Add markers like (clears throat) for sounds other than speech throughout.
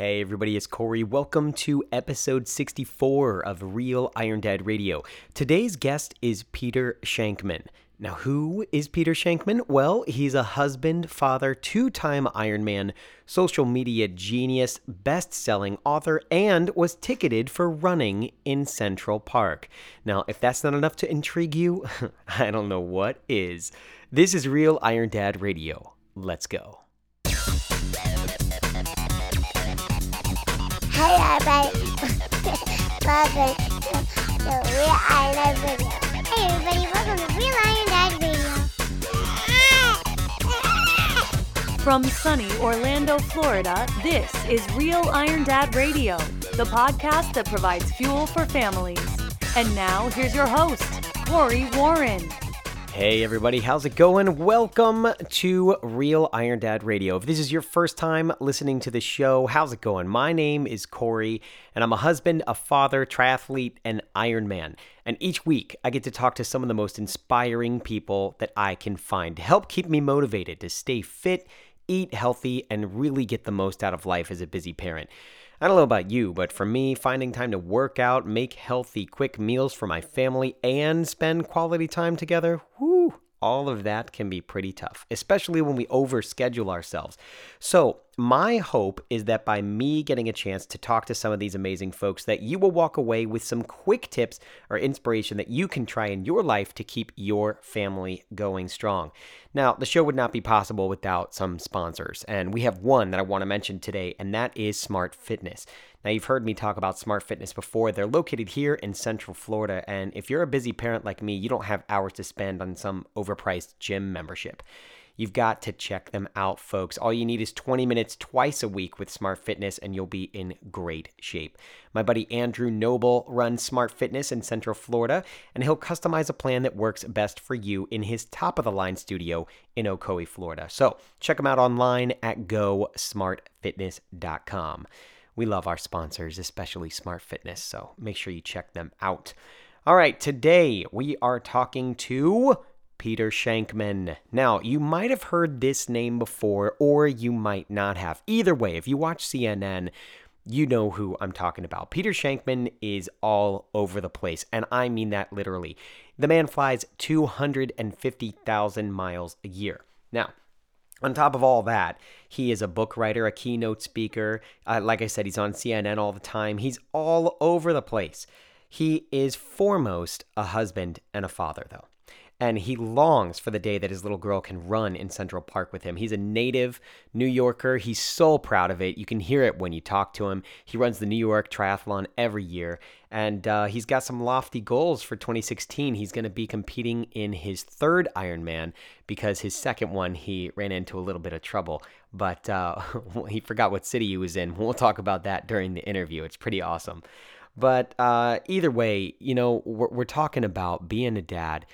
Hey, everybody, it's Corey. Welcome to episode 64 of Real Iron Dad Radio. Today's guest is Peter Shankman. Now, who is Peter Shankman? Well, he's a husband, father, two time Ironman, social media genius, best selling author, and was ticketed for running in Central Park. Now, if that's not enough to intrigue you, (laughs) I don't know what is. This is Real Iron Dad Radio. Let's go. (laughs) Hey everybody, welcome to Real Iron Dad Radio. Hey everybody, welcome to Real Radio. From sunny Orlando, Florida, this is Real Iron Dad Radio, the podcast that provides fuel for families. And now, here's your host, Corey Warren. Hey everybody, how's it going? Welcome to Real Iron Dad Radio. If this is your first time listening to the show, how's it going? My name is Corey, and I'm a husband, a father, triathlete, and Ironman. And each week, I get to talk to some of the most inspiring people that I can find to help keep me motivated to stay fit, eat healthy, and really get the most out of life as a busy parent. I don't know about you, but for me, finding time to work out, make healthy, quick meals for my family, and spend quality time together, whoo, all of that can be pretty tough, especially when we overschedule ourselves. So, my hope is that by me getting a chance to talk to some of these amazing folks that you will walk away with some quick tips or inspiration that you can try in your life to keep your family going strong. Now, the show would not be possible without some sponsors, and we have one that I want to mention today, and that is Smart Fitness. Now, you've heard me talk about Smart Fitness before. They're located here in Central Florida, and if you're a busy parent like me, you don't have hours to spend on some overpriced gym membership. You've got to check them out, folks. All you need is 20 minutes twice a week with Smart Fitness, and you'll be in great shape. My buddy Andrew Noble runs Smart Fitness in Central Florida, and he'll customize a plan that works best for you in his top of the line studio in Ocoee, Florida. So check him out online at gosmartfitness.com. We love our sponsors, especially Smart Fitness, so make sure you check them out. All right, today we are talking to Peter Shankman. Now, you might have heard this name before, or you might not have. Either way, if you watch CNN, you know who I'm talking about. Peter Shankman is all over the place, and I mean that literally. The man flies 250,000 miles a year. Now, on top of all that, he is a book writer, a keynote speaker. Uh, like I said, he's on CNN all the time. He's all over the place. He is foremost a husband and a father, though and he longs for the day that his little girl can run in Central Park with him. He's a native New Yorker. He's so proud of it. You can hear it when you talk to him. He runs the New York Triathlon every year, and uh, he's got some lofty goals for 2016. He's going to be competing in his third Ironman because his second one he ran into a little bit of trouble, but uh, (laughs) he forgot what city he was in. We'll talk about that during the interview. It's pretty awesome. But uh, either way, you know, we're, we're talking about being a dad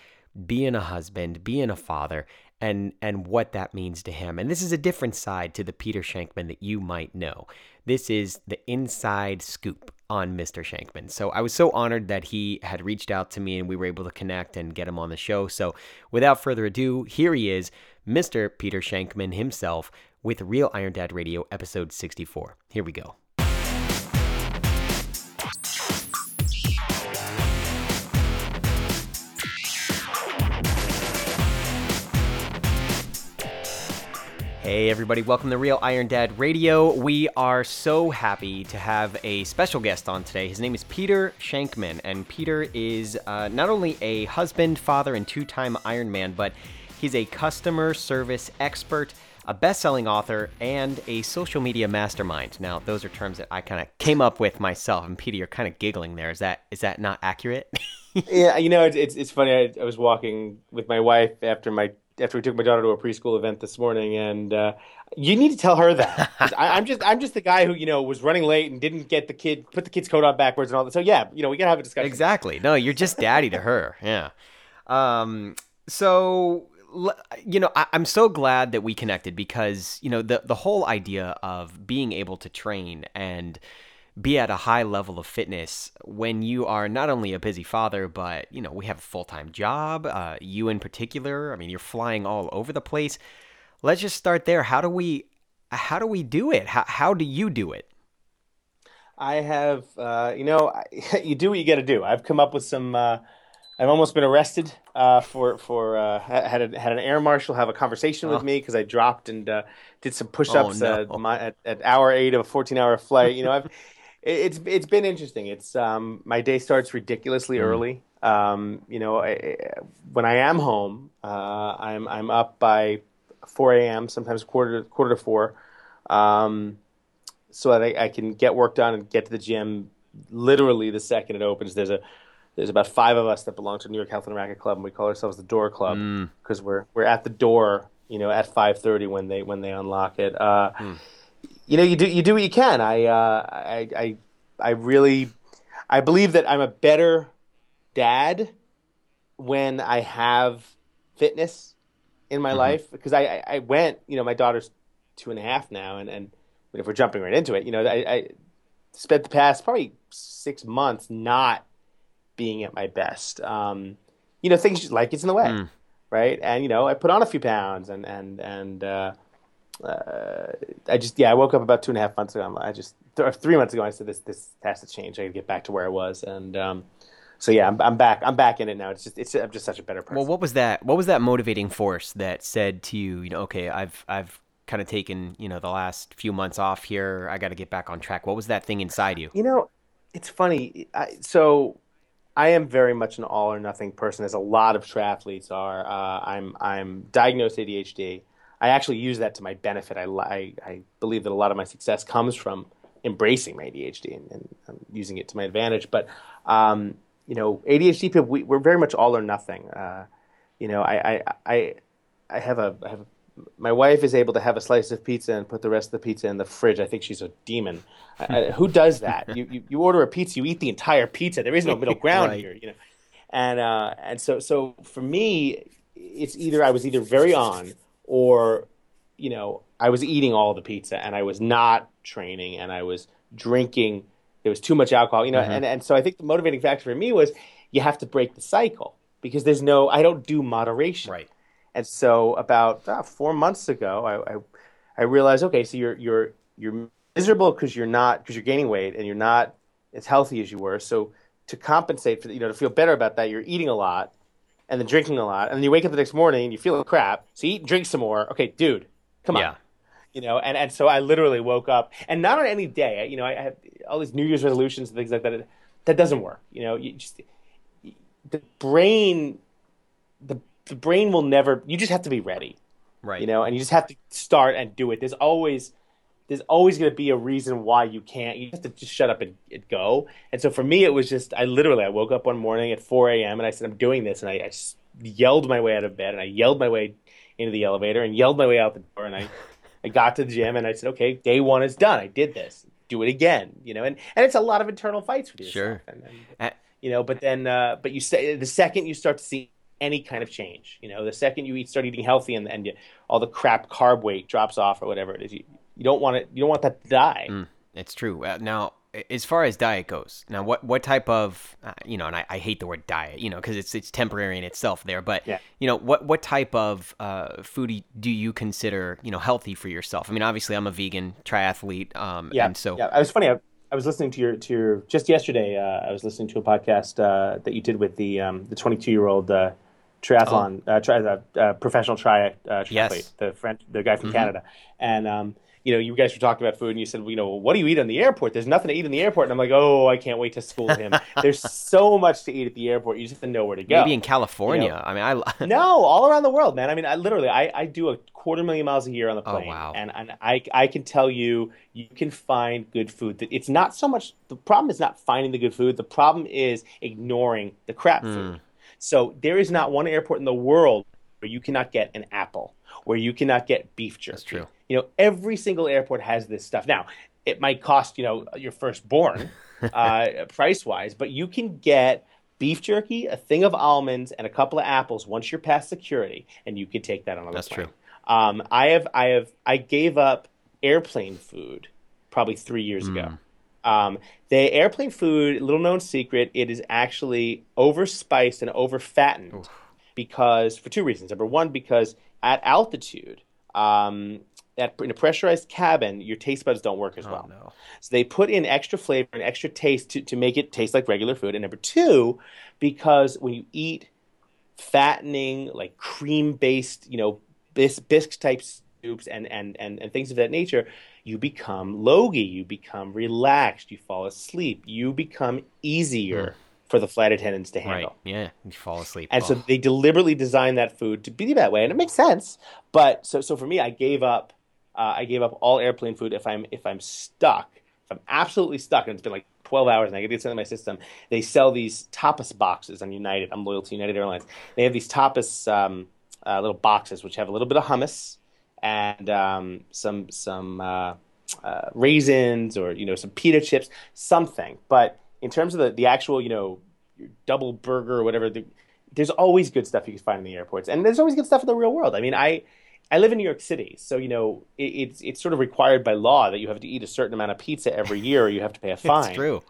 being a husband, being a father, and and what that means to him. And this is a different side to the Peter Shankman that you might know. This is the inside scoop on Mr. Shankman. So I was so honored that he had reached out to me and we were able to connect and get him on the show. So without further ado, here he is, Mr. Peter Shankman himself with Real Iron Dad Radio episode 64. Here we go. Hey, everybody, welcome to Real Iron Dad Radio. We are so happy to have a special guest on today. His name is Peter Shankman, and Peter is uh, not only a husband, father, and two time Ironman, but he's a customer service expert, a best selling author, and a social media mastermind. Now, those are terms that I kind of came up with myself, and Peter, you're kind of giggling there. Is that is that not accurate? (laughs) yeah, you know, it's, it's, it's funny. I, I was walking with my wife after my after we took my daughter to a preschool event this morning, and uh, you need to tell her that. (laughs) I, am just I'm just the guy who you know was running late and didn't get the kid put the kid's coat on backwards and all that. So yeah, you know we gotta have a discussion. Exactly. No, you're just daddy to her. (laughs) Yeah. Um. So you know I, am so glad that we connected because you know the the whole idea of being able to train and be at a high level of fitness when you are not only a busy father, but you know we have a full time job. Uh, you in particular, I mean, you're flying all over the place. Let's just start there. How do we, how do we do it? How how do you do it? I have, uh, you know, I, (laughs) you do what you got to do. I've come up with some. Uh, I've almost been arrested uh, for for uh, had a, had an air marshal have a conversation with Oh. me because I dropped and uh, did some push-ups Oh, no. uh, at, at hour eight of a fourteen-hour flight. You know, I've it's it's been interesting. It's um, my day starts ridiculously early. Um, you know, I, when I am home, uh, I'm I'm up by four a.m. Sometimes quarter to, quarter to four. Um, so that I, I can get work done and get to the gym literally the second it opens. There's a there's about five of us that belong to New York Health and Racquet Club, and we call ourselves the Door Club because we're we're at the door, you know, at five thirty when they when they unlock it. Uh, You know, you do you do what you can. I uh, I I I really I believe that I'm a better dad when I have fitness in my life because I, I went, you know, my daughter's two and a half now, and and if we're jumping right into it, you know, I, I spent the past probably six months not being at my best. Um, you know, things like it's in the way, right? And you know, I put on a few pounds, and and and uh, uh, I just yeah, I woke up about two and a half months ago. I'm- I just th- three months ago, I said this this has to change. I got to get back to where I was, and um, so yeah, I'm, I'm back. I'm back in it now. It's just it's I'm just such a better person. Well, what was that? What was that motivating force that said to you, you know, okay, I've I've kind of taken, you know, the last few months off here. I got to get back on track. What was that thing inside you? You know, it's funny. I, so I am very much an all or nothing person, as a lot of triathletes are. Uh, I'm I'm diagnosed ADHD. I actually use that to my benefit. I, I, I believe that a lot of my success comes from embracing my ADHD and, and, um, using it to my advantage. But um, you know, ADHD people, we, we're very much all or nothing. Uh, you know, I, I, I, I have a, I have a, my wife is able to have a slice of pizza and put the rest of the pizza in the fridge. I think she's a demon. I, who does that? You, you, you order a pizza, you eat the entire pizza. There is no middle (laughs) ground Right. here, you know. And uh, and so so for me, it's either I was either very on or you know I was eating all the pizza and I was not training and I was drinking. There was too much alcohol, you know. And and so I think the motivating factor for me was you have to break the cycle because there's no I don't do moderation. Right. And so about uh, four months ago, I, I I realized okay, so you're you're you're miserable because you're not because you're gaining weight and you're not as healthy as you were. So to compensate for you know to feel better about that, you're eating a lot and then drinking a lot, and then you wake up the next morning and you feel like crap. So you eat and drink some more. Okay, dude, come on Yeah. you know and, and so i literally woke up and not on any day you know i have all these new year's resolutions and things like that that doesn't work you know you just the brain the, the brain will never you just have to be ready Right. you know and you just have to start and do it there's always there's always going to be a reason why you can't. You have to just shut up and, and go. And so for me it was just i literally i woke up one morning at 4 a.m and i said i'm doing this. And i, I just yelled my way out of bed and i yelled my way into the elevator and yelled my way out the door and i (laughs) i got to the gym and i said okay day one is done. I did this. Do it again you know? And and it's a lot of internal fights with yourself. Sure. and, and you know but then uh, but you say the second you start to see any kind of change you know the second you eat start eating healthy and, and you, all the crap carb weight drops off or whatever it is you, you don't want it you don't want that to die It's true. Uh, now, as far as diet goes, now what what type of uh, you know, and I, I hate the word diet, you know, because it's it's temporary in itself there. But Yeah. you know, what what type of uh, food do you- consider you know healthy for yourself? I mean, obviously, I'm a vegan triathlete, um, yeah and so yeah it was funny i, I was listening to your to your just yesterday uh, i was listening to a podcast uh, that you did with the um, the 22 year old uh, triathlon uh, tri- uh, uh, professional tri- uh, triathlete Yes. Mm-hmm. the French the guy from Canada and um, you know you guys were talking about food and you said well, you know what do you eat on the airport there's nothing to eat in the airport and I'm like oh I can't wait to school him (laughs) there's so much to eat at the airport you just have to know where to go maybe in California. I mean, I (laughs) no, all around the world, man. I mean, I literally, I, I do a quarter million miles a year on the Oh, plane, wow. and and I I can tell you, you can find good food. It's not so much the problem is not finding the good food. The problem is ignoring the crap Hmm. food. So there is not one airport in the world where you cannot get an apple, where you cannot get beef jerky. That's true. You know, every single airport has this stuff. Now, it might cost you know your firstborn (laughs) uh, price wise, but you can get beef jerky, a thing of almonds, and a couple of apples once you're past security, and you can take that on the That's plane. true. Um, I have, I have, I gave up airplane food probably three years ago. Um, the airplane food, little known secret, it is actually overspiced and overfattened because for two reasons. Number one, because at altitude, um, at, in a pressurized cabin, your taste buds don't work as Oh well. no. So they put in extra flavor and extra taste to, to make it taste like regular food. And number two, because when you eat fattening, like cream based, you know, bis- bisque type soups and, and, and, and things of that nature, you become logy, you become relaxed, you fall asleep, you become easier for the flight attendants to handle. Right. Yeah. You fall asleep. And so Oh. they deliberately designed that food to be that way, and it makes sense. But so so for me, I gave up. Uh, I gave up all airplane food if I'm if I'm stuck, if I'm absolutely stuck, and it's been like 12 hours, and I get to get something in my system. They sell these tapas boxes on United. I'm loyal to United Airlines. They have these tapas um, uh, little boxes which have a little bit of hummus and um, some some uh, uh, raisins or you know some pita chips, something. But in terms of the, the actual you know double burger or whatever, the, there's always good stuff you can find in the airports, and there's always good stuff in the real world. I mean, I I live in New York City, so you know it, it's it's sort of required by law that you have to eat a certain amount of pizza every year, or you have to pay a (laughs) fine. it's true.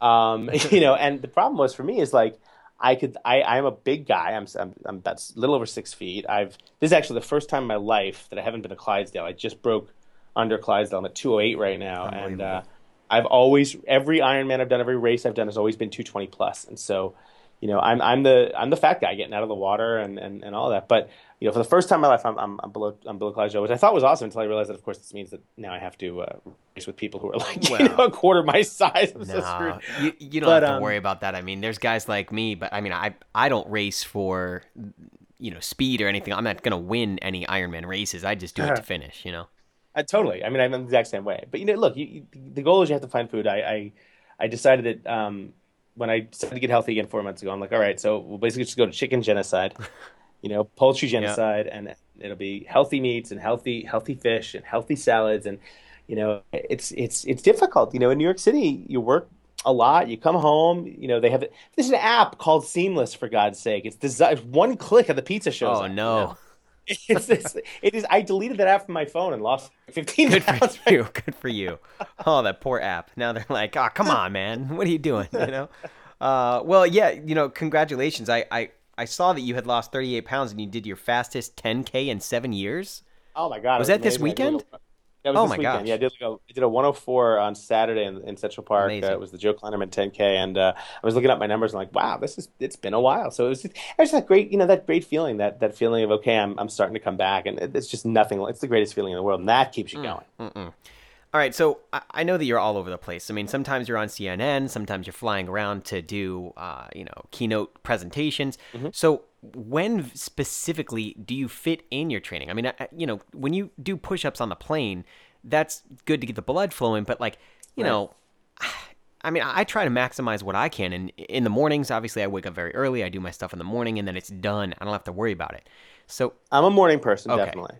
Um, (laughs) you know, and the problem was for me is like I could I I'm a big guy. I'm I'm, I'm about a little over six feet. I've this is actually the first time in my life that I haven't been to Clydesdale. I just broke under Clydesdale. I'm at 208 right now, and uh, I've always every Ironman I've done, every race I've done has always been 220 plus, and so. You know, I'm I'm the I'm the fat guy getting out of the water and, and, and all that. But you know, for the first time in my life, I'm I'm, I'm below I'm below Clydesdale, which I thought was awesome until I realized that, of course, this means that now I have to uh, race with people who are like (laughs) you know, a quarter my size. I'm so Nah, screwed. you, you don't But, have to um, worry about that. I mean, there's guys like me, but I mean, I I don't race for you know speed or anything. I'm not gonna win any Ironman races. I just do it to (laughs) finish. You know. Uh, totally. I mean, I'm the exact same way. But you know, look, you, you, the goal is you have to find food. I, I, I decided that um, when I decided to get healthy again four months ago, I'm like, all right, so we'll basically just go to chicken genocide, (laughs) you know, poultry genocide, and it'll be healthy meats and healthy healthy fish and healthy salads, and you know, it's it's it's difficult. You know, in New York City, you work a lot. You come home, you know, they have there's an app called Seamless for God's sake. It's designed one click of the pizza shows. Oh up, you no. know? (laughs) It's, it's, it is. I deleted that app from my phone and lost 15 Good pounds. for you. Good for you. Oh, that poor app. Now they're like, oh, come on, man. What are you doing? You know. Uh, well, yeah. You know, congratulations. I, I I saw that you had lost 38 pounds and you did your fastest 10k in seven years. Oh my god! Was that this amazing. I weekend? Was Oh this my weekend. gosh. Yeah, I did like a, I did a 104 on Saturday in, in Central Park. Uh, it was the Joe Kleinerman 10K, and uh, I was looking up my numbers and like, wow, this is it's been a while. So it was just, it was that great, you know, that great feeling, that that feeling of okay, I'm I'm starting to come back, and it, it's just nothing. It's the greatest feeling in the world, and that keeps Mm. you going. All right, so I, know that you're all over the place. I mean, sometimes you're on CNN, sometimes you're flying around to do, uh, you know, keynote presentations. Mm-hmm. So when specifically do you fit in your training? I mean, I, you know, when you do push-ups on the plane, that's good to get the blood flowing, but like, you Right. know, (sighs) I mean, I I try to maximize what I can, and in the mornings, obviously, I wake up very early. I do my stuff in the morning, and then it's done. I don't have to worry about it. So, I'm a morning person, Okay. definitely.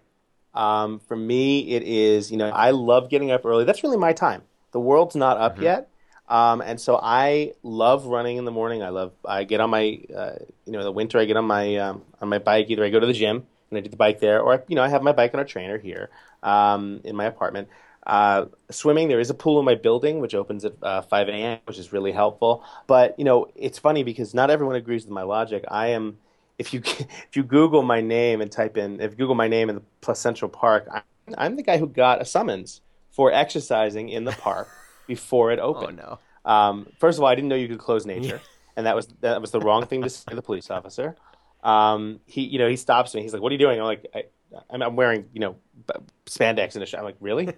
Um, for me, it is, you know, I love getting up early. That's really my time. The world's not up Mm-hmm. yet. Um, and so I love running in the morning. I love, I get on my, uh, you know, in the winter, I get on my, um, on my bike. Either I go to the gym and I do the bike there, or, you know, I have my bike on a trainer here, um, in my apartment. Uh, swimming, there is a pool in my building, which opens at uh, 5 a.m., which is really helpful. But, you know, it's funny because not everyone agrees with my logic. I am, if you (laughs) if you Google my name and type in if you Google my name in the Plus Central Park, I'm, I'm the guy who got a summons for exercising in the park (laughs) before it opened. oh no. Um, first of all, I didn't know you could close nature, (laughs) and that was that was the wrong thing to say to the police officer. Um, he you know he stops me. He's like, "What are you doing?" I'm like, I, I'm, "I'm wearing you know spandex and a shirt." I'm like, "Really?"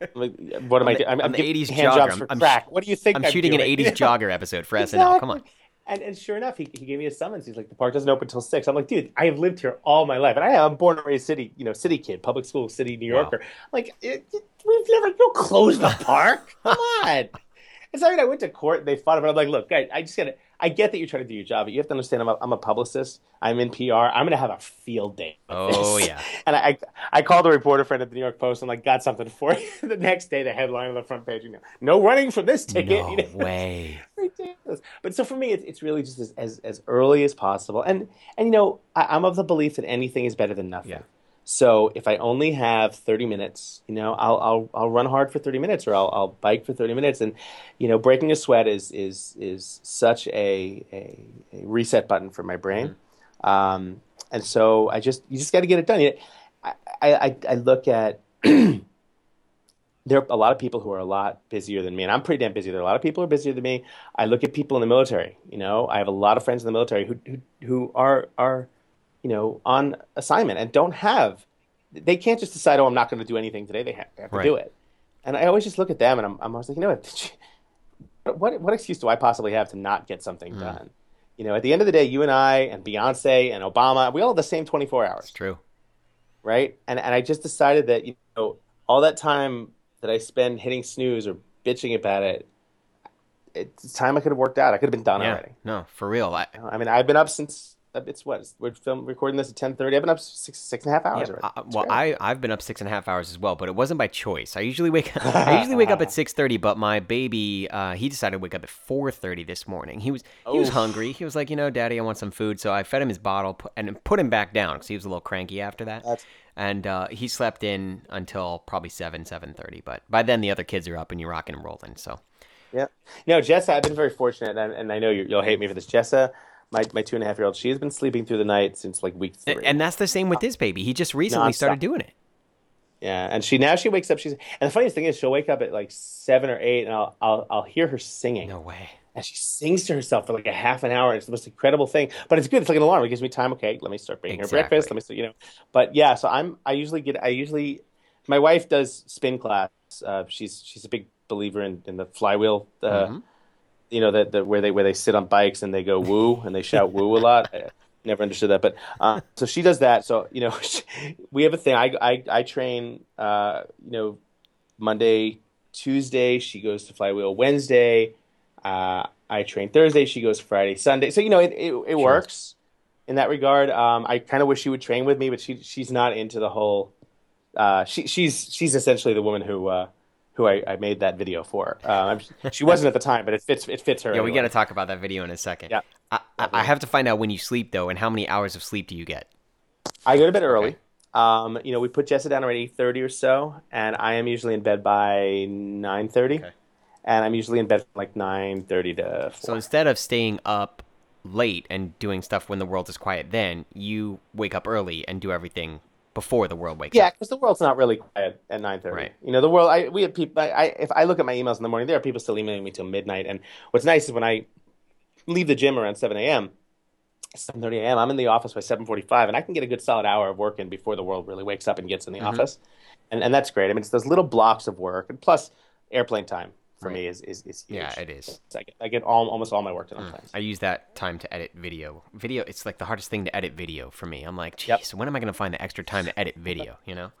I'm like, what am I I'm the- doing? I'm, I'm the 80s hand jogger. jobs I'm- for I'm sh- crack. what do you think? I'm shooting an 80s jogger episode for SNL. Come on. And, and sure enough, he, he gave me a summons. He's like, the park doesn't open until six. I'm like, dude, I have lived here all my life, and I am born and raised city, you know, city kid, public school, city New Wow. Yorker. Like, it, it, we've never you close the park. (laughs) Come on. And so I, mean, I went to court. and They fought about. it. I'm like, look, guys, I just got to. I get that you're trying to do your job, but you have to understand. I'm a, I'm a publicist. I'm in PR. I'm going to have a field day. Oh, this. yeah. (laughs) And I, I called a reporter friend at the New York Post. and like, got something for you. (laughs) the next day, the headline on the front page, you know, no running for this ticket. No (laughs) you know? way. ridiculous. But so for me, it's, it's really just as, as, as early as possible. And, and you know, I, I'm of the belief that anything is better than nothing. Yeah. So if I only have 30 minutes, you know, I'll, I'll, I'll run hard for 30 minutes or I'll, I'll bike for 30 minutes. And, you know, breaking a sweat is, is, is such a, a, a reset button for my brain. Um, and so I just, you just got to get it done. You know, I, I, I look at (clears throat) there are a lot of people who are a lot busier than me, and I'm pretty damn busy. There are a lot of people who are busier than me. I look at people in the military. You know, I have a lot of friends in the military who who, who are are you know on assignment and don't have. They can't just decide, oh, I'm not going to do anything today. They have, they have to Right. do it. And I always just look at them, and I'm, I'm always like, you know what? (laughs) What what excuse do I possibly have to not get something hmm. done? You know, at the end of the day, you and I and Beyonce and Obama, we all have the same 24 hours It's true. right? And and I just decided that you know all that time that I spend hitting snooze or bitching about it, it's time I could have worked out. I could have been done Yeah. already. No, for real. I, I mean, I've been up since it's what we're film recording this at ten thirty. I've been up six six and a half hours Yeah, already. I, well, great. I I've been up six and a half hours as well, but it wasn't by choice. I usually wake I usually wake up at (laughs) six thirty, but my baby uh, he decided to wake up at four thirty this morning. He was he was hungry. He was like, you know, Daddy, I want some food. So I fed him his bottle pu- and put him back down because he was a little cranky after that. That's- and uh, he slept in until probably seven seven thirty. But by then the other kids are up and you're rocking and rolling. So Yeah. No, Jessa, I've been very fortunate, and, and I know you, you'll hate me for this. Jessa, my, my two and a half year old, she has been sleeping through the night since like week three. and, and that's the same with this baby. He just recently Nonstop. started doing it. yeah, and she now she wakes up. She's and the funniest thing is she'll wake up at like seven or eight, and I'll I'll, I'll hear her singing. No way. and she sings to herself for like a half an hour. It's the most incredible thing, but it's good. It's like an alarm. It gives me time. Okay, let me start bringing Exactly. her breakfast. Let me start, you know. But yeah, so I'm. I usually get. I usually. My wife does spin class. Uh, she's she's a big believer in, in the flywheel. Uh, Mhm. You know that the, where they where they sit on bikes and they go woo and they shout woo a lot. I never understood that, but uh, so she does that. So you know, (laughs) we have a thing. I I, I train. Uh, you know, Monday, Tuesday. She goes to flywheel. Wednesday, uh, I train Thursday. She goes Friday, Sunday. So you know, it it, it works in that regard. Um, I kind of wish she would train with me, but she she's not into the whole. Uh, she she's she's essentially the woman who uh, who I, I made that video for. Uh, she wasn't at the time, but it fits it fits her. Yeah, we anyway. got to talk about that video in a second. Yeah. I, I, I have to find out when you sleep though, and how many hours of sleep do you get? I go to bed early. Okay. Um, you know, we put Jessa down around eight thirty or so, and I am usually in bed by nine thirty, Okay. and I'm usually in bed from like nine thirty to four. So instead of staying up late and doing stuff when the world is quiet, then you wake up early and do everything before the world wakes Yeah, up. because the world's not really quiet at nine thirty. Right. You know, the world. I we have people. I, I if I look at my emails in the morning, there are people still emailing me till midnight. And what's nice is when I leave the gym around seven a.m., seven thirty a.m., I'm in the office by seven forty-five, and I can get a good solid hour of work in before the world really wakes up and gets in the Mm-hmm. office. And and that's great. I mean, it's those little blocks of work, and plus airplane time for Right. me is is, is huge. Yeah, it is. I get, I get all, almost all my work done on planes. I use that time to edit video. Video, it's like the hardest thing to edit video for me. I'm like, geez, Yep. when am I going to find the extra time to edit (laughs) video? You know,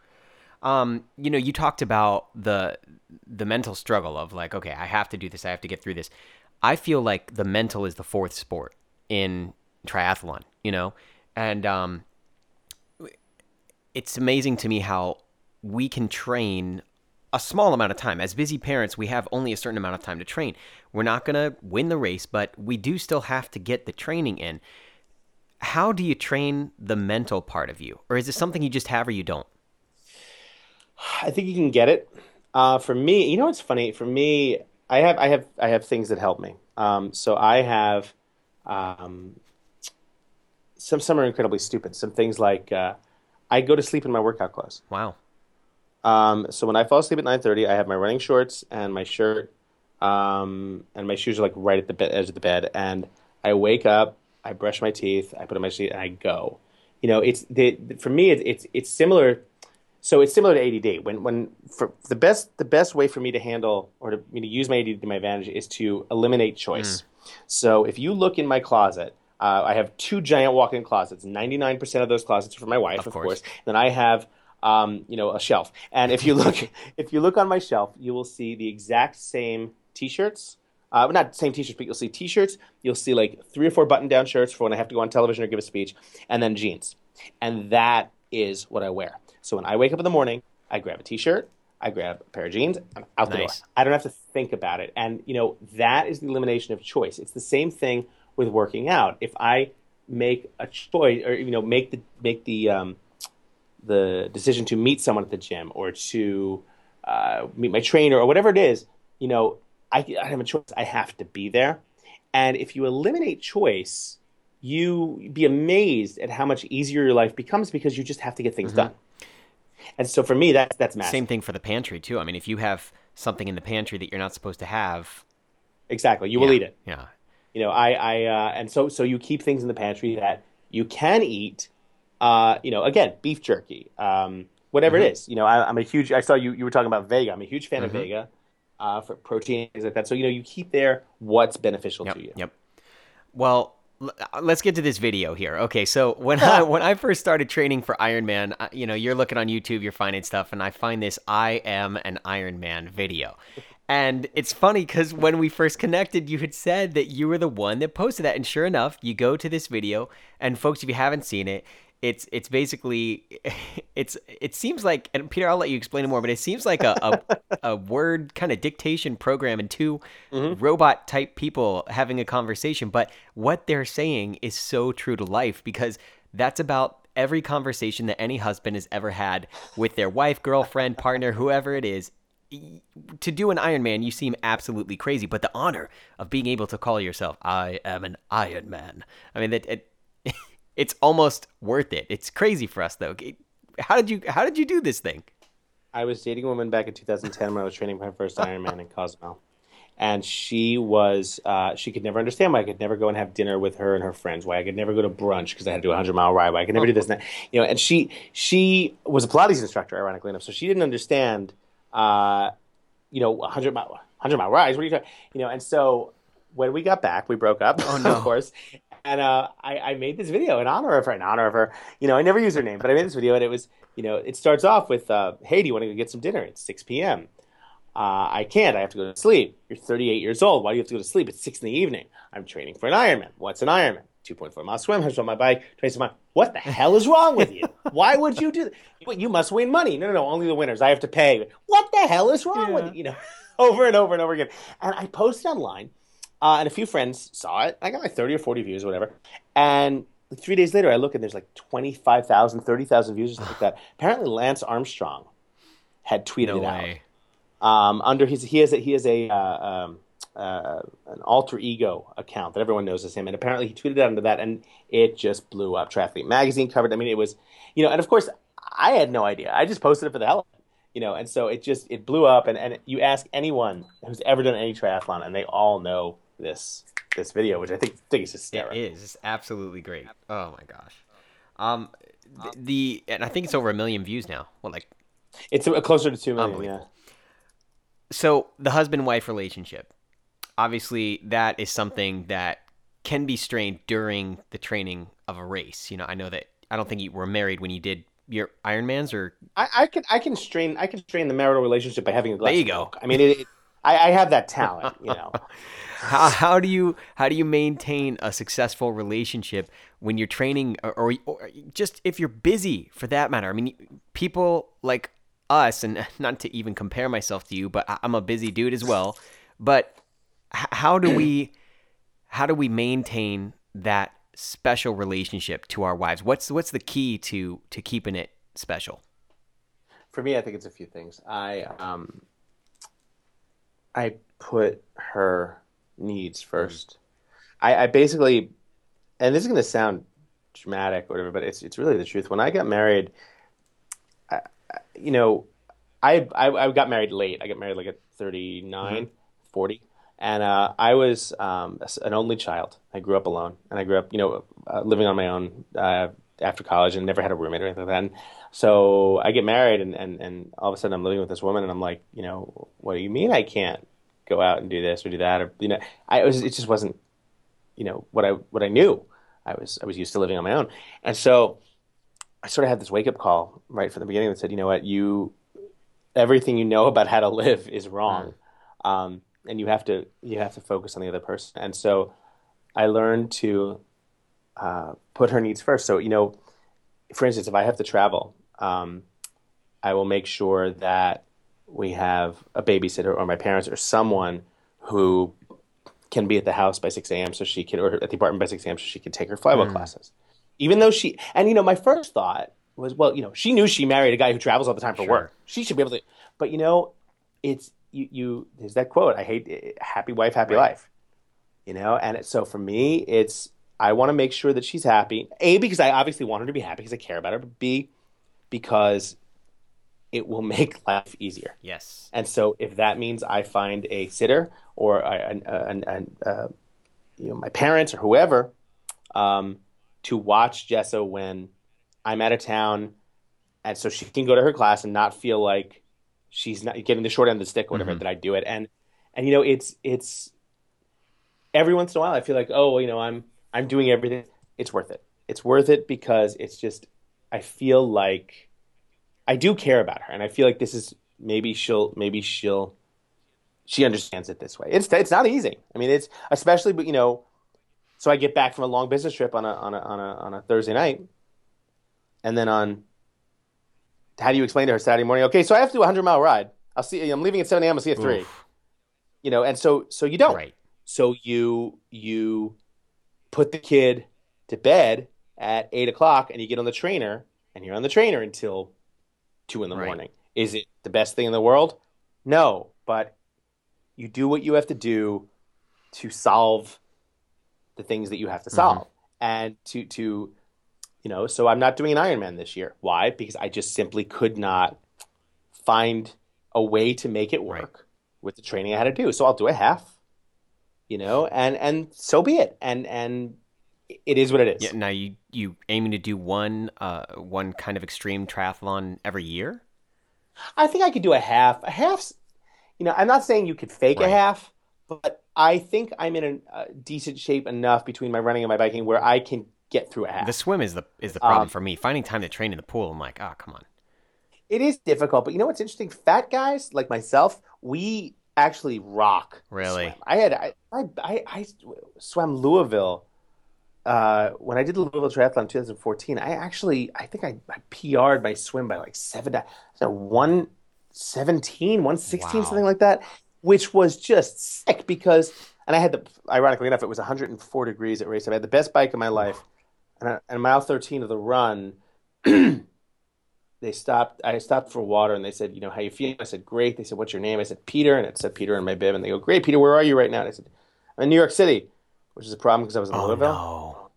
um, you know, you talked about the the mental struggle of like, okay, I have to do this, I have to get through this. I feel like the mental is the fourth sport in triathlon. You know, and um, it's amazing to me how we can train a small amount of time. As busy parents, we have only a certain amount of time to train. We're not going to win the race, but we do still have to get the training in. How do you train the mental part of you? Or is it something you just have or you don't? I think you can get it. Uh, for me, you know what's funny? For me, I have I have I have things that help me. Um, so I have um, some some are incredibly stupid. Some things like uh, I go to sleep in my workout clothes. Wow. Um, so when I fall asleep at nine thirty, I have my running shorts and my shirt, um, and my shoes are like right at the bed, edge of the bed. And I wake up, I brush my teeth, I put on my sheet, and I go. You know, it's the, for me, it's it's it's similar. So it's similar to ADD. When when for the best the best way for me to handle or to, me to use my ADD to my advantage is to eliminate choice. So if you look in my closet, uh, I have two giant walk-in closets. Ninety-nine percent of those closets are for my wife, Of of, course. course. Then I have, um, you know, a shelf. And if you look, (laughs) if you look on my shelf, you will see the exact same T-shirts. Uh, not same T-shirts, but you'll see T-shirts. You'll see like three or four button-down shirts for when I have to go on television or give a speech, and then jeans. And that is what I wear. So when I wake up in the morning, I grab a T-shirt, I grab a pair of jeans, I'm out the door. I don't have to think about it. And you know, that is the elimination of choice. It's the same thing with working out. If I make a choice or you know, make the make the um, the decision to meet someone at the gym or to uh, meet my trainer or whatever it is, you know, I, I have a choice. I have to be there. And if you eliminate choice, you be amazed at how much easier your life becomes because you just have to get things done. And so for me, that's that's massive. Same thing for the pantry too. I mean, if you have something in the pantry that you're not supposed to have, Exactly. You will eat it. Yeah. You know, I, I, uh, and so, so you keep things in the pantry that you can eat. Uh, you know, again, beef jerky, um, whatever Mm-hmm. it is. You know, I, I'm a huge. I saw you. You were talking about Vega. I'm a huge fan of Vega uh, for protein things like that. So you know, you keep there what's beneficial Yep. to you. Yep. Well, l- uh, let's get to this video here. Okay, so (laughs) when I when I first started training for Ironman, uh, you know, you're looking on YouTube, you're finding stuff, and I find this "I am an Ironman" video. And it's funny because when we first connected, you had said that you were the one that posted that, and sure enough, you go to this video, and folks, if you haven't seen it, it's it's basically (laughs) it's it seems like and Peter I'll let you explain it more but it seems like a a, a word kind of dictation program and 2 mm-hmm. robot type people having a conversation but what they're saying is so true to life because that's about every conversation that any husband has ever had with their wife girlfriend partner whoever it is to do an Iron Man, you seem absolutely crazy. But the honor of being able to call yourself, I am an Iron Man. I mean, that it, (laughs) it's almost worth it. It's crazy for us, though. How did you How did you do this thing? I was dating a woman back in 2010 when I was training for my first (laughs) Ironman in Cozumel, and she was uh, she could never understand why I could never go and have dinner with her and her friends. Why I could never go to brunch because I had to do a hundred mile ride. Why I could never do this and that. You know, and she she was a Pilates instructor, ironically enough, so she didn't understand. Uh, you know, 100 mile 100 mile rides. What are you talking? You know, and so when we got back, we broke up, Oh, (laughs) no. of course. And uh, I, I made this video in honor of her. In honor of her, you know, I never use her name, but I made this video, and it was, you know, it starts off with, uh, "Hey, do you want to go get some dinner? It's 6 p.m. Uh, I can't. I have to go to sleep. You're 38 years old. Why do you have to go to sleep? It's six in the evening. I'm training for an Ironman. What's an Ironman? 2.4 mile swim. I'm on my bike. Trace mile. What the hell is wrong with you? Why would you do that? What, You must win money. No, no, no. Only the winners. I have to pay. What the hell is wrong with you? You know, (laughs) over and over and over again. And I posted online, uh, and a few friends saw it. I got like 30 or 40 views or whatever. And three days later, I look and there's like 25,000, 30,000 views or something like that. Apparently, Lance Armstrong had tweeted No it out um, under his he has a, he has a uh, um, uh, an alter ego account that everyone knows as him, and apparently he tweeted out under that, and it just blew up. Triathlete magazine covered. I mean, it was you know, and of course I had no idea. I just posted it for the hell of it, you know, and so it just it blew up. And and you ask anyone who's ever done any triathlon, and they all know this this video, which I think think is hysterical. It is. It's absolutely great. Oh my gosh. Um, th- the and I think it's over a million views now. Well, like It's closer to two million. Yeah. So the husband wife relationship obviously that is something that can be strained during the training of a race you know i know that i don't think you were married when you did your ironmans or I, I can I can strain I can strain the marital relationship by having a glass. There you go. I mean, it, it, I, I have that talent, you (laughs) know. How, how do you how do you maintain a successful relationship when you're training or, or, or just if you're busy for that matter? I mean people like us and (laughs) not to even compare myself to you but i'm a busy dude as well but how do we how do we maintain that special relationship to our wives? What's what's the key to to keeping it special? For me, I think it's a few things. I um, I put her needs first. I, I basically, and this is going to sound dramatic or whatever, but it's it's really the truth. When I got married, I, you know, I, I I got married late. I got married like at 39, 40. And uh, I was um, an only child. I grew up alone, and I grew up, you know, uh, living on my own uh, after college, and never had a roommate or anything like that. And so I get married, and, and, and all of a sudden I'm living with this woman, and I'm like, you know, what do you mean I can't go out and do this or do that, or you know, I it was it just wasn't, you know, what I what I knew. I was I was used to living on my own, and so I sort of had this wake up call right from the beginning that said, you know what, you everything you know about how to live is wrong, um, and you have to you have to focus on the other person. And so I learned to uh, put her needs first. So you know, for instance, if I have to travel, um, I will make sure that we have a babysitter or my parents or someone who can be at the house by 6 a.m. so she can, or at the apartment by 6 a.m. so she can take her flywheel hmm. classes. Even though she, and you know, my first thought was, well, you know, she knew she married a guy who travels all the time for Sure. work. She should be able to, but you know, it's, you, you, there's that quote, I hate, happy wife, happy Right. life. You know, and it, so for me, it's, I want to make sure that she's happy. A, because I obviously want her to be happy because I care about her, but B, because it will (laughs) make life easier. Yes. And so if that means I find a sitter or a, a, a, a, a you know my parents or whoever um, to watch Jessa when I'm out of town, and so she can go to her class and not feel like she's not getting the short end of the stick or whatever Mhm. that I do it. And and you know it's it's every once in a while I feel like oh you know I'm I'm doing everything. It's worth it. It's worth it because it's just I feel like I do care about her, and I feel like this is maybe she'll maybe she'll she understands it this way. It's it's not easy. I mean, it's especially but you know, so I get back from a long business trip on a on a on a on a Thursday night, and then on how do you explain to her Saturday morning? Okay, so I have to do a hundred mile ride. I'll see. I'm leaving at seven a.m. I'll see you at three. Oof. You know, and so so you don't. Right. So you you put the kid to bed at eight o'clock, and you get on the trainer, and you're on the trainer until two in the Right. morning. Is it the best thing in the world? No, but you do what you have to do to solve the things that you have to mm-hmm. solve, and to to you know. So I'm not doing an Ironman this year. Why? Because I just simply could not find a way to make it work Right. with the training I had to do. So I'll do a half you know, and and so be it. And and it is what it is. Yeah. Now you you aiming to do one uh one kind of extreme triathlon every year? I think I could do a half. A half's, you know, I'm not saying you could fake Right. a half, but I think I'm in a, uh decent shape enough between my running and my biking where I can get through a half. The swim is the is the problem Um, for me. Finding time to train in the pool, I'm like, oh come on. It is difficult, but you know what's interesting? Fat guys like myself, we actually rock. Really? swim. I had I I I, I swam Louisville. Uh, when I did the Louisville Triathlon in 2014, I actually I think I, I PR'd my swim by like seven, so 117, 116, Wow. something like that, which was just sick because, and I had the, ironically enough, it was 104 degrees at race. I had the best bike of my life, and, I, and mile 13 of the run, (clears throat) they stopped. I stopped for water, and they said, "You know, how you feeling?" I said, "Great." They said, "What's your name?" I said, "Peter," and it said Peter in my bib, and they go, "Great, Peter. Where are you right now?" And I said, "I'm in New York City," which is a problem because I was in Oh Louisville. no.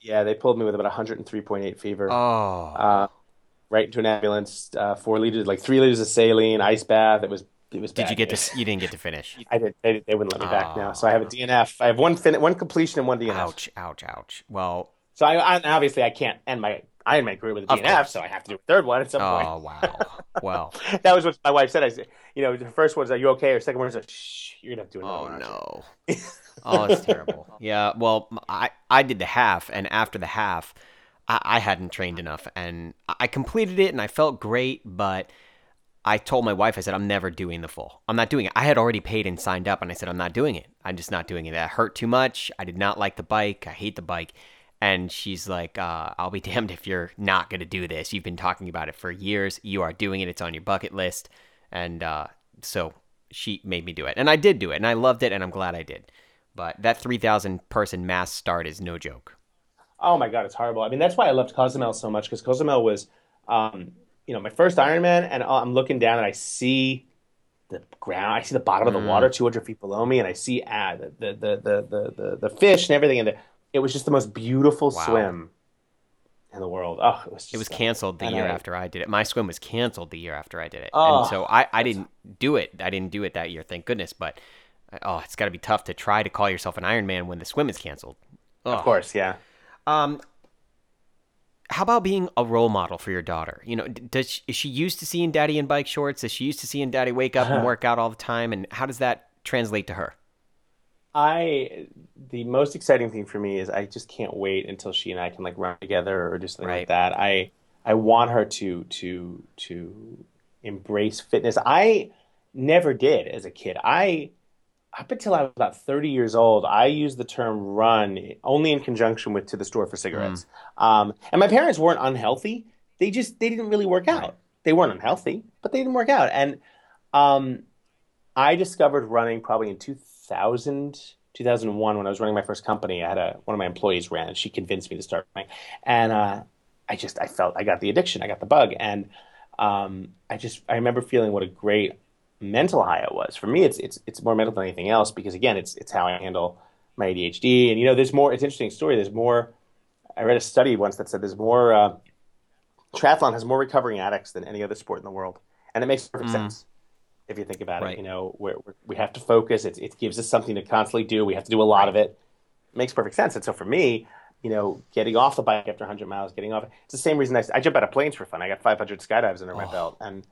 Yeah, they pulled me with about 103.8 fever, Oh. uh, right into an ambulance. Uh, four liters, like three liters of saline, ice bath. It was. It was. Did you get news. to? You didn't get to finish. (laughs) I did. They, they wouldn't let me back Oh. now, so I have a DNF. I have one fin- one completion and one DNF. Ouch! Ouch! Ouch! Well. So I, I obviously I can't end my Ironman career with a DNF, so I have to do a third one at some point. Oh wow. (laughs) Well. that was what my wife said. I said, you know, the first one was, "Are you okay?" Or second one was, "Shh, you're gonna have to do another Oh one." no. (laughs) oh, it's terrible. Yeah. Well, I I did the half, and after the half, I, I hadn't trained enough, and I completed it, and I felt great, but. I told my wife, I said, I'm never doing the full. I'm not doing it. I had already paid and signed up, and I said, I'm not doing it. I'm just not doing it. That hurt too much. I did not like the bike. I hate the bike. And she's like, uh, I'll be (laughs) damned if you're not going to do this. You've been talking about it for years. You are doing it. It's on your bucket list. And uh, so she made me do it. And I did do it. And I loved it. And I'm glad I did. But that 3,000 person mass start is no joke. Oh my god, it's horrible. I mean, that's why I loved Cozumel so much because Cozumel was, um, you know, my first Ironman, and I'm looking down and I see the ground, I see the bottom of the Mm. water 200 feet below me, and I see ah, the, the, the, the, the, fish and everything, and it was just the most beautiful Wow. swim in the world. Oh, it was. Just It was so- canceled the year I- after I did it. My swim was canceled the year after I did it. Oh, and so I, I didn't do it. I didn't do it that year, thank goodness. But oh, it's got to be tough to try to call yourself an Ironman when the swim is canceled. Of course, yeah. Um, how about being a role model for your daughter? You know, does she, is she used to seeing daddy in bike shorts? Is she used to seeing daddy wake up and (laughs) work out all the time? And how does that translate to her? I the most exciting thing for me is I just can't wait until she and I can like run together or do something Right. like that. I I want her to to to embrace fitness. I never did as a kid. I up until I was about 30 years old, I used the term run only in conjunction with to the store for cigarettes. Um, and my parents weren't unhealthy. They just they didn't really work out. They weren't unhealthy, but they didn't work out. And um, I discovered running probably in 2000, 2001 when I was running my first company. I had a one of my employees ran, and she convinced me to start running. And uh, I just I felt I got the addiction, I got the bug, and um, I just I remember feeling what a great mental high it was. For me, it's it's it's more mental than anything else because again, it's it's how I handle my ADHD. And you know, there's more. It's an interesting story. There's more. I read a study once that said there's more. Uh, triathlon has more recovering addicts than any other sport in the world. and it makes perfect Mm. sense if you think about Right. it. You know, we're, we're, we have to focus. It, it gives us something to constantly do. We have to do a lot of it. It makes perfect sense. And so for me, you know, getting off the bike after 100 miles, getting off, it's the same reason I, I jump out of planes for fun. I got 500 skydives under my Oh. belt, and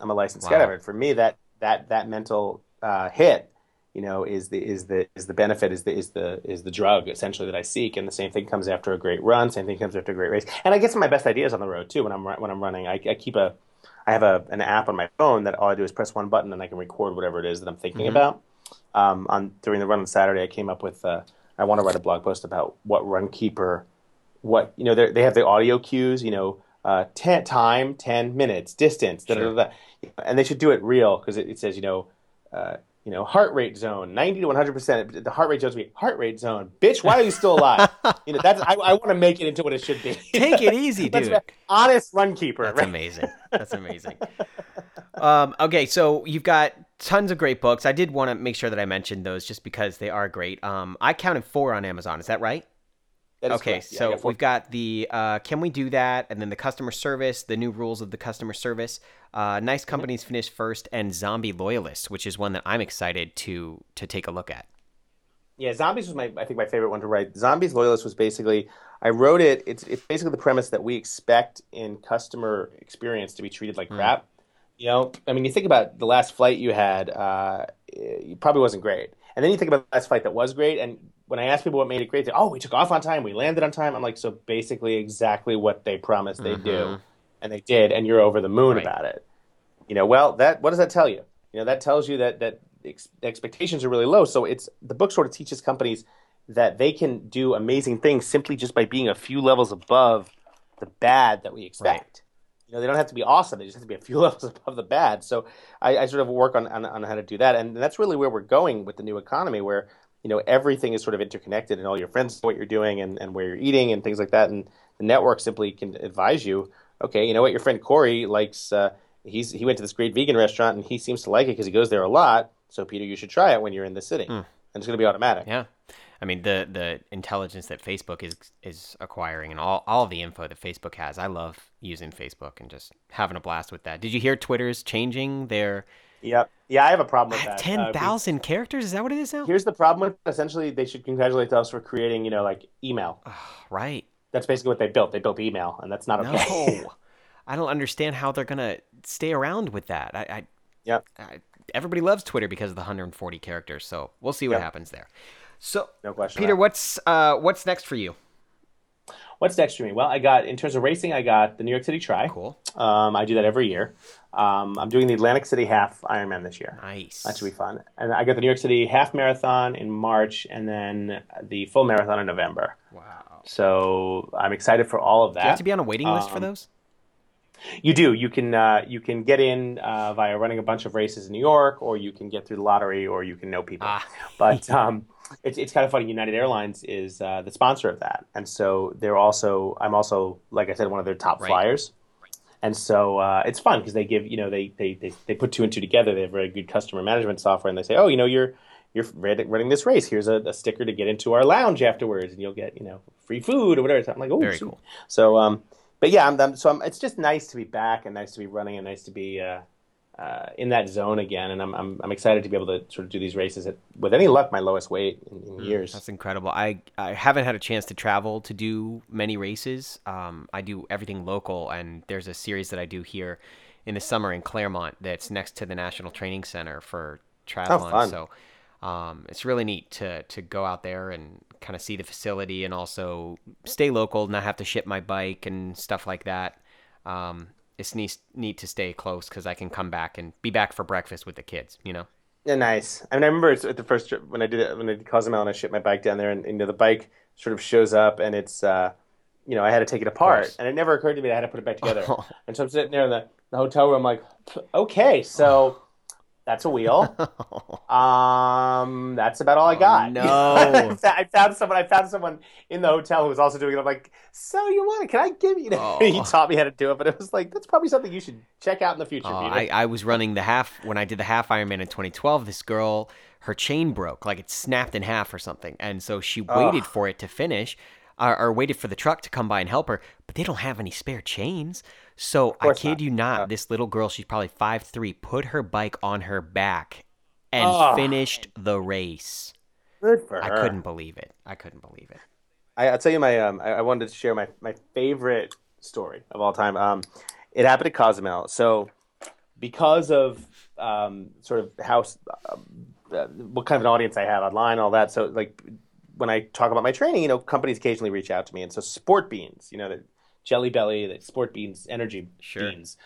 I'm a licensed Wow. skydiver. And for me, that that that mental uh, hit, you know, is the is the is the benefit is the is the is the drug essentially that I seek. And the same thing comes after a great run. Same thing comes after a great race. And I get some of my best ideas on the road too when I'm when I'm running. I, I keep a I have a an app on my phone that all I do is press one button and I can record whatever it is that I'm thinking about. Um, on during the run on Saturday, I came up with uh, I want to write a blog post about what Runkeeper, what you know they have the audio cues, you know, uh, ten, time, ten minutes, distance, da, da, da, da. and they should do it real because it, it says you know. Uh, you know, heart rate zone, ninety to one hundred percent. The heart rate zone be heart rate zone. Bitch, why are you still alive? (laughs) you know, that's I, I want to make it into what it should be. (laughs) Take it easy, (laughs) dude. honest Runkeeper. That's right? amazing. That's amazing. um, okay, so you've got tons of great books. I did want to make sure that I mentioned those just because they are great. Um, I counted four on Amazon. Is that right? Okay, correct. Yeah, so got we've got the uh, Can We Do That? And then the customer service, the new rules of the customer service. Uh, nice companies finish first, and Zombie Loyalists, which is one that I'm excited to to take a look at. Yeah, Zombies was my I think my favorite one to write. Zombies Loyalist was basically I wrote it. It's it's basically the premise that we expect in customer experience to be treated like crap. You know, I mean, you think about the last flight you had, uh, it probably wasn't great, and then you think about the last flight that was great. And when I ask people what made it great, they oh, we took off on time, we landed on time. I'm like, so basically exactly what they promised they do, mm-hmm. and they did, and you're over the moon Right. about it. You know, well, that what does that tell you? You know, that tells you that that ex- expectations are really low. So it's the book sort of teaches companies that they can do amazing things simply just by being a few levels above the bad that we expect. You know, they don't have to be awesome; they just have to be a few (laughs) levels above the bad. So I, I sort of work on, on on how to do that, and that's really where we're going with the new economy, where you know everything is sort of interconnected, and all your friends know what you're doing and, and where you're eating and things like that, and the network simply can advise you. Okay, you know what, your friend Corey likes. Uh, he's he went to this great vegan restaurant, and he seems to like it because he goes there a lot. So Peter, you should try it when you're in the city, and it's going to be automatic. Yeah. I mean the the intelligence that Facebook is is acquiring and all, all the info that Facebook has. I love using Facebook and just having a blast with that. Did you hear Twitter's changing their Yep. Yeah, I have a problem with that. Uh, ten thousand characters? Is that what it is now? Here's the problem with essentially they should congratulate us for creating, you know, like email. Right. That's basically what they built. They built email, and that's not okay. No. (laughs) I don't understand how they're gonna stay around with that. I, I, Yep. I everybody loves Twitter because of the 140 characters. So we'll see what Yep. happens there. So No question. Peter, what's uh what's next for you? What's next for me? Well, I got in terms of racing, I got the New York City Tri. Cool. Um, I do that every year. Um, I'm doing the Atlantic City Half Ironman this year. Nice. That should be fun. And I got the New York City Half Marathon in March, and then the full marathon in November. Wow. So I'm excited for all of that. Do you have to be on a waiting list for Um, those? You do. You can uh, you can get in uh, via running a bunch of races in New York, or you can get through the lottery, or you can know people. Ah. But um, it's it's kind of funny. United Airlines is uh, the sponsor of that, and so they're also I'm also like I said one of their top Right. flyers, and so uh, it's fun because they give you know they, they they they put two and two together. They have very good customer management software, and they say, oh, you know, you're you're running this race. Here's a, a sticker to get into our lounge afterwards, and you'll get you know free food or whatever. So I'm like, oh, Very cool. So, um, but yeah, I'm, I'm so I'm, it's just nice to be back and nice to be running and nice to be uh, uh, in that zone again. And I'm, I'm I'm excited to be able to sort of do these races at, with any luck, my lowest weight in, in years. That's incredible. I, I haven't had a chance to travel to do many races. Um, I do everything local, and there's a series that I do here in the summer in Claremont that's next to the National Training Center for triathlon. fun. So um, it's really neat to to go out there and kind of see the facility and also stay local, not have to ship my bike and stuff like that. Um, it's neat, neat to stay close because I can come back and be back for breakfast with the kids. You know. Yeah, nice. I mean, I remember it's at the first trip when I did it when I did Cozumel and I shipped my bike down there, and, you know the bike sort of shows up and it's uh, you know I had to take it apart, and it never occurred to me that I had to put it back together. (laughs) and so I'm sitting there in the, the hotel room, like, okay, so that's a wheel. Um, that's about all I got. no. (laughs) I found someone. I found someone in the hotel who was also doing it. I'm like, so you want it? Can I give you? know, (laughs) he Oh. taught me how to do it, but it was like that's probably something you should check out in the future, Oh, Peter. I, I was running the half when I did the half Ironman in 2012. This girl, her chain broke, like it snapped in half or something, and so she waited for it to finish. or, or waited for the truck to come by and help her, but they don't have any spare chains. So I kid not. you not, this little girl, she's probably five three, put her bike on her back and Oh. finished the race. Good for I her. couldn't believe it. I couldn't believe it. I, I'll tell you my. Um, I, I wanted to share my my favorite story of all time. Um, it happened at Cozumel. So, because of um, sort of how um, uh, what kind of an audience I have online, all that. So, like when I talk about my training, you know, companies occasionally reach out to me, and so Sport Beans, you know, the Jelly Belly, the Sport Beans Energy Sure. Beans,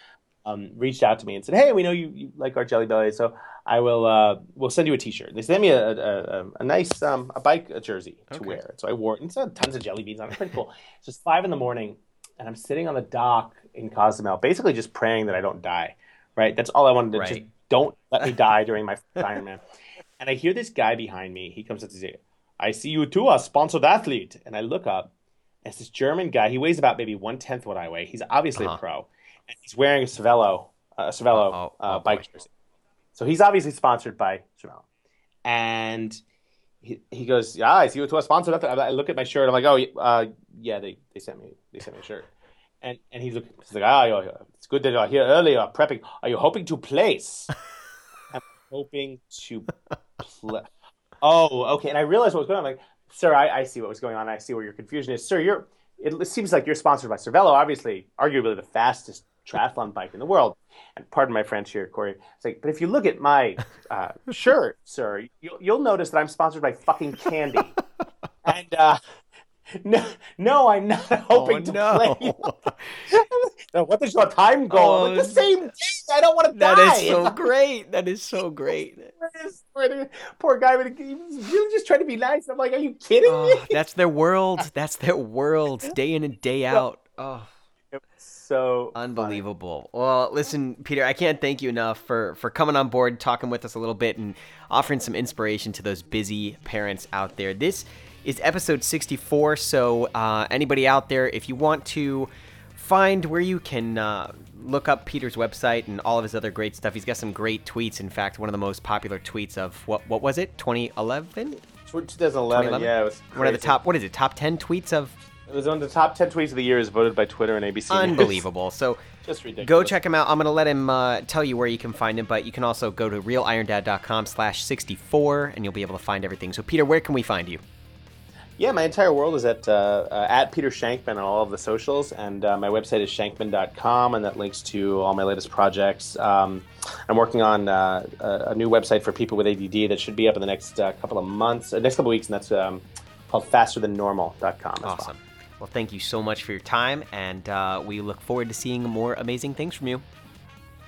um, reached out to me and said, "Hey, we know you, you like our Jelly Belly, so I will uh, we'll send you a T-shirt." They sent me a a, a, a nice um, a bike jersey to Okay. wear, so I wore it. And it's tons of jelly beans on it. It's pretty cool. It's just five in the morning, and I'm sitting on the dock in Cozumel, basically just praying that I don't die. Right, that's all I wanted to just don't let me die during my (laughs) Ironman. And I hear this guy behind me. He comes up to say, "I see you too, a sponsored athlete." And I look up, it's this German guy. He weighs about maybe one tenth what I weigh. He's obviously Uh-huh. a pro, and he's wearing a Cervelo, a Cervelo Oh, oh, uh, oh, bike boy. jersey. So he's obviously sponsored by Cervelo. And he, he goes, "Yeah, I see you to a athlete." I look at my shirt. I'm like, "Oh, uh, yeah, they, they sent me they sent me a shirt." And and he's, look, he's like, "Ah, you're, it's good that you're here early. You're prepping. Are you hoping to place?" (laughs) I'm hoping to play. Oh, okay. And I realized what was going on. I'm like, sir, I, I see what was going on. I see where your confusion is. Sir, you're. It seems like you're sponsored by Cervelo, obviously, arguably the fastest triathlon bike in the world. And pardon my French here, Corey. It's like, but if you look at my (laughs) uh, shirt, sir, you'll, you'll notice that I'm sponsored by fucking Candy. (laughs) and uh, no, no, I'm not (laughs) hoping to Oh, no. play. no, what is your time goal? like Oh, the same day. I don't want to That die. is so great. That is so great. Poor guy, but he was really just trying to be nice. I'm like, are you kidding me? Oh, that's their world. (laughs) That's their world, day in and day out. Oh, so unbelievable. Well, listen, Peter, I can't thank you enough for for coming on board, talking with us a little bit, and offering some inspiration to those busy parents out there. This is episode 64. So, uh, anybody out there, if you want to find where you can uh, look up Peter's website and all of his other great stuff, he's got some great tweets. In fact, one of the most popular tweets of what what was it? 2011. 2011, 2011? Yeah, it was One of the top. What is it? Top 10 tweets of It was one of the top 10 tweets of the year, as voted by Twitter and ABC. News. unbelievable. (laughs) So. Just ridiculous. Go check him out. I'm going to let him uh, tell you where you can find him, but you can also go to realirondad.com/slash 64 and you'll be able to find everything. So, Peter, where can we find you? Yeah, my entire world is at uh, uh, at Peter Shankman on all of the socials, and uh, my website is shankman.com, and that links to all my latest projects. Um, I'm working on uh, a, a new website for people with ADD that should be up in the next uh, couple of months, uh, next couple of weeks, and that's um, called fasterthannormal.com. as well. Awesome. Well, thank you so much for your time, and uh, we look forward to seeing more amazing things from you.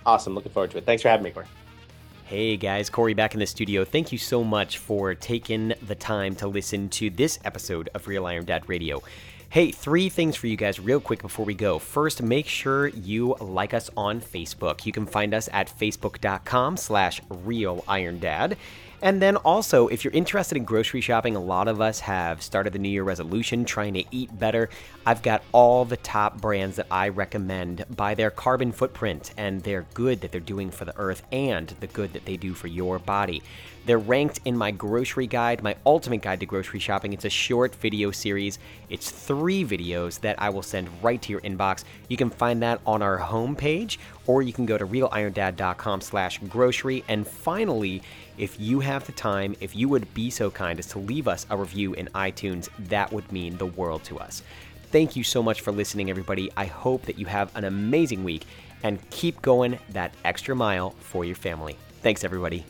Awesome. Looking forward to it. Thanks for having me, Corey. Hey guys, Corey back in the studio. Thank you so much for taking the time to listen to this episode of Real Iron Dad Radio. Hey, three things for you guys real quick before we go. First, make sure you like us on Facebook. You can find us at facebook.com slash real iron dad. And then also, if you're interested in grocery shopping, a lot of us have started the New Year resolution trying to eat better. I've got all the top brands that I recommend by their carbon footprint and their good that they're doing for the earth and the good that they do for your body. They're ranked in my grocery guide, my ultimate guide to grocery shopping. It's a short video series. It's three videos that I will send right to your inbox. You can find that on our homepage, or you can go to realironDad.com slash grocery. And finally, if you have the time, if you would be so kind as to leave us a review in iTunes, that would mean the world to us. Thank you so much for listening, everybody. I hope that you have an amazing week and keep going that extra mile for your family. Thanks, everybody.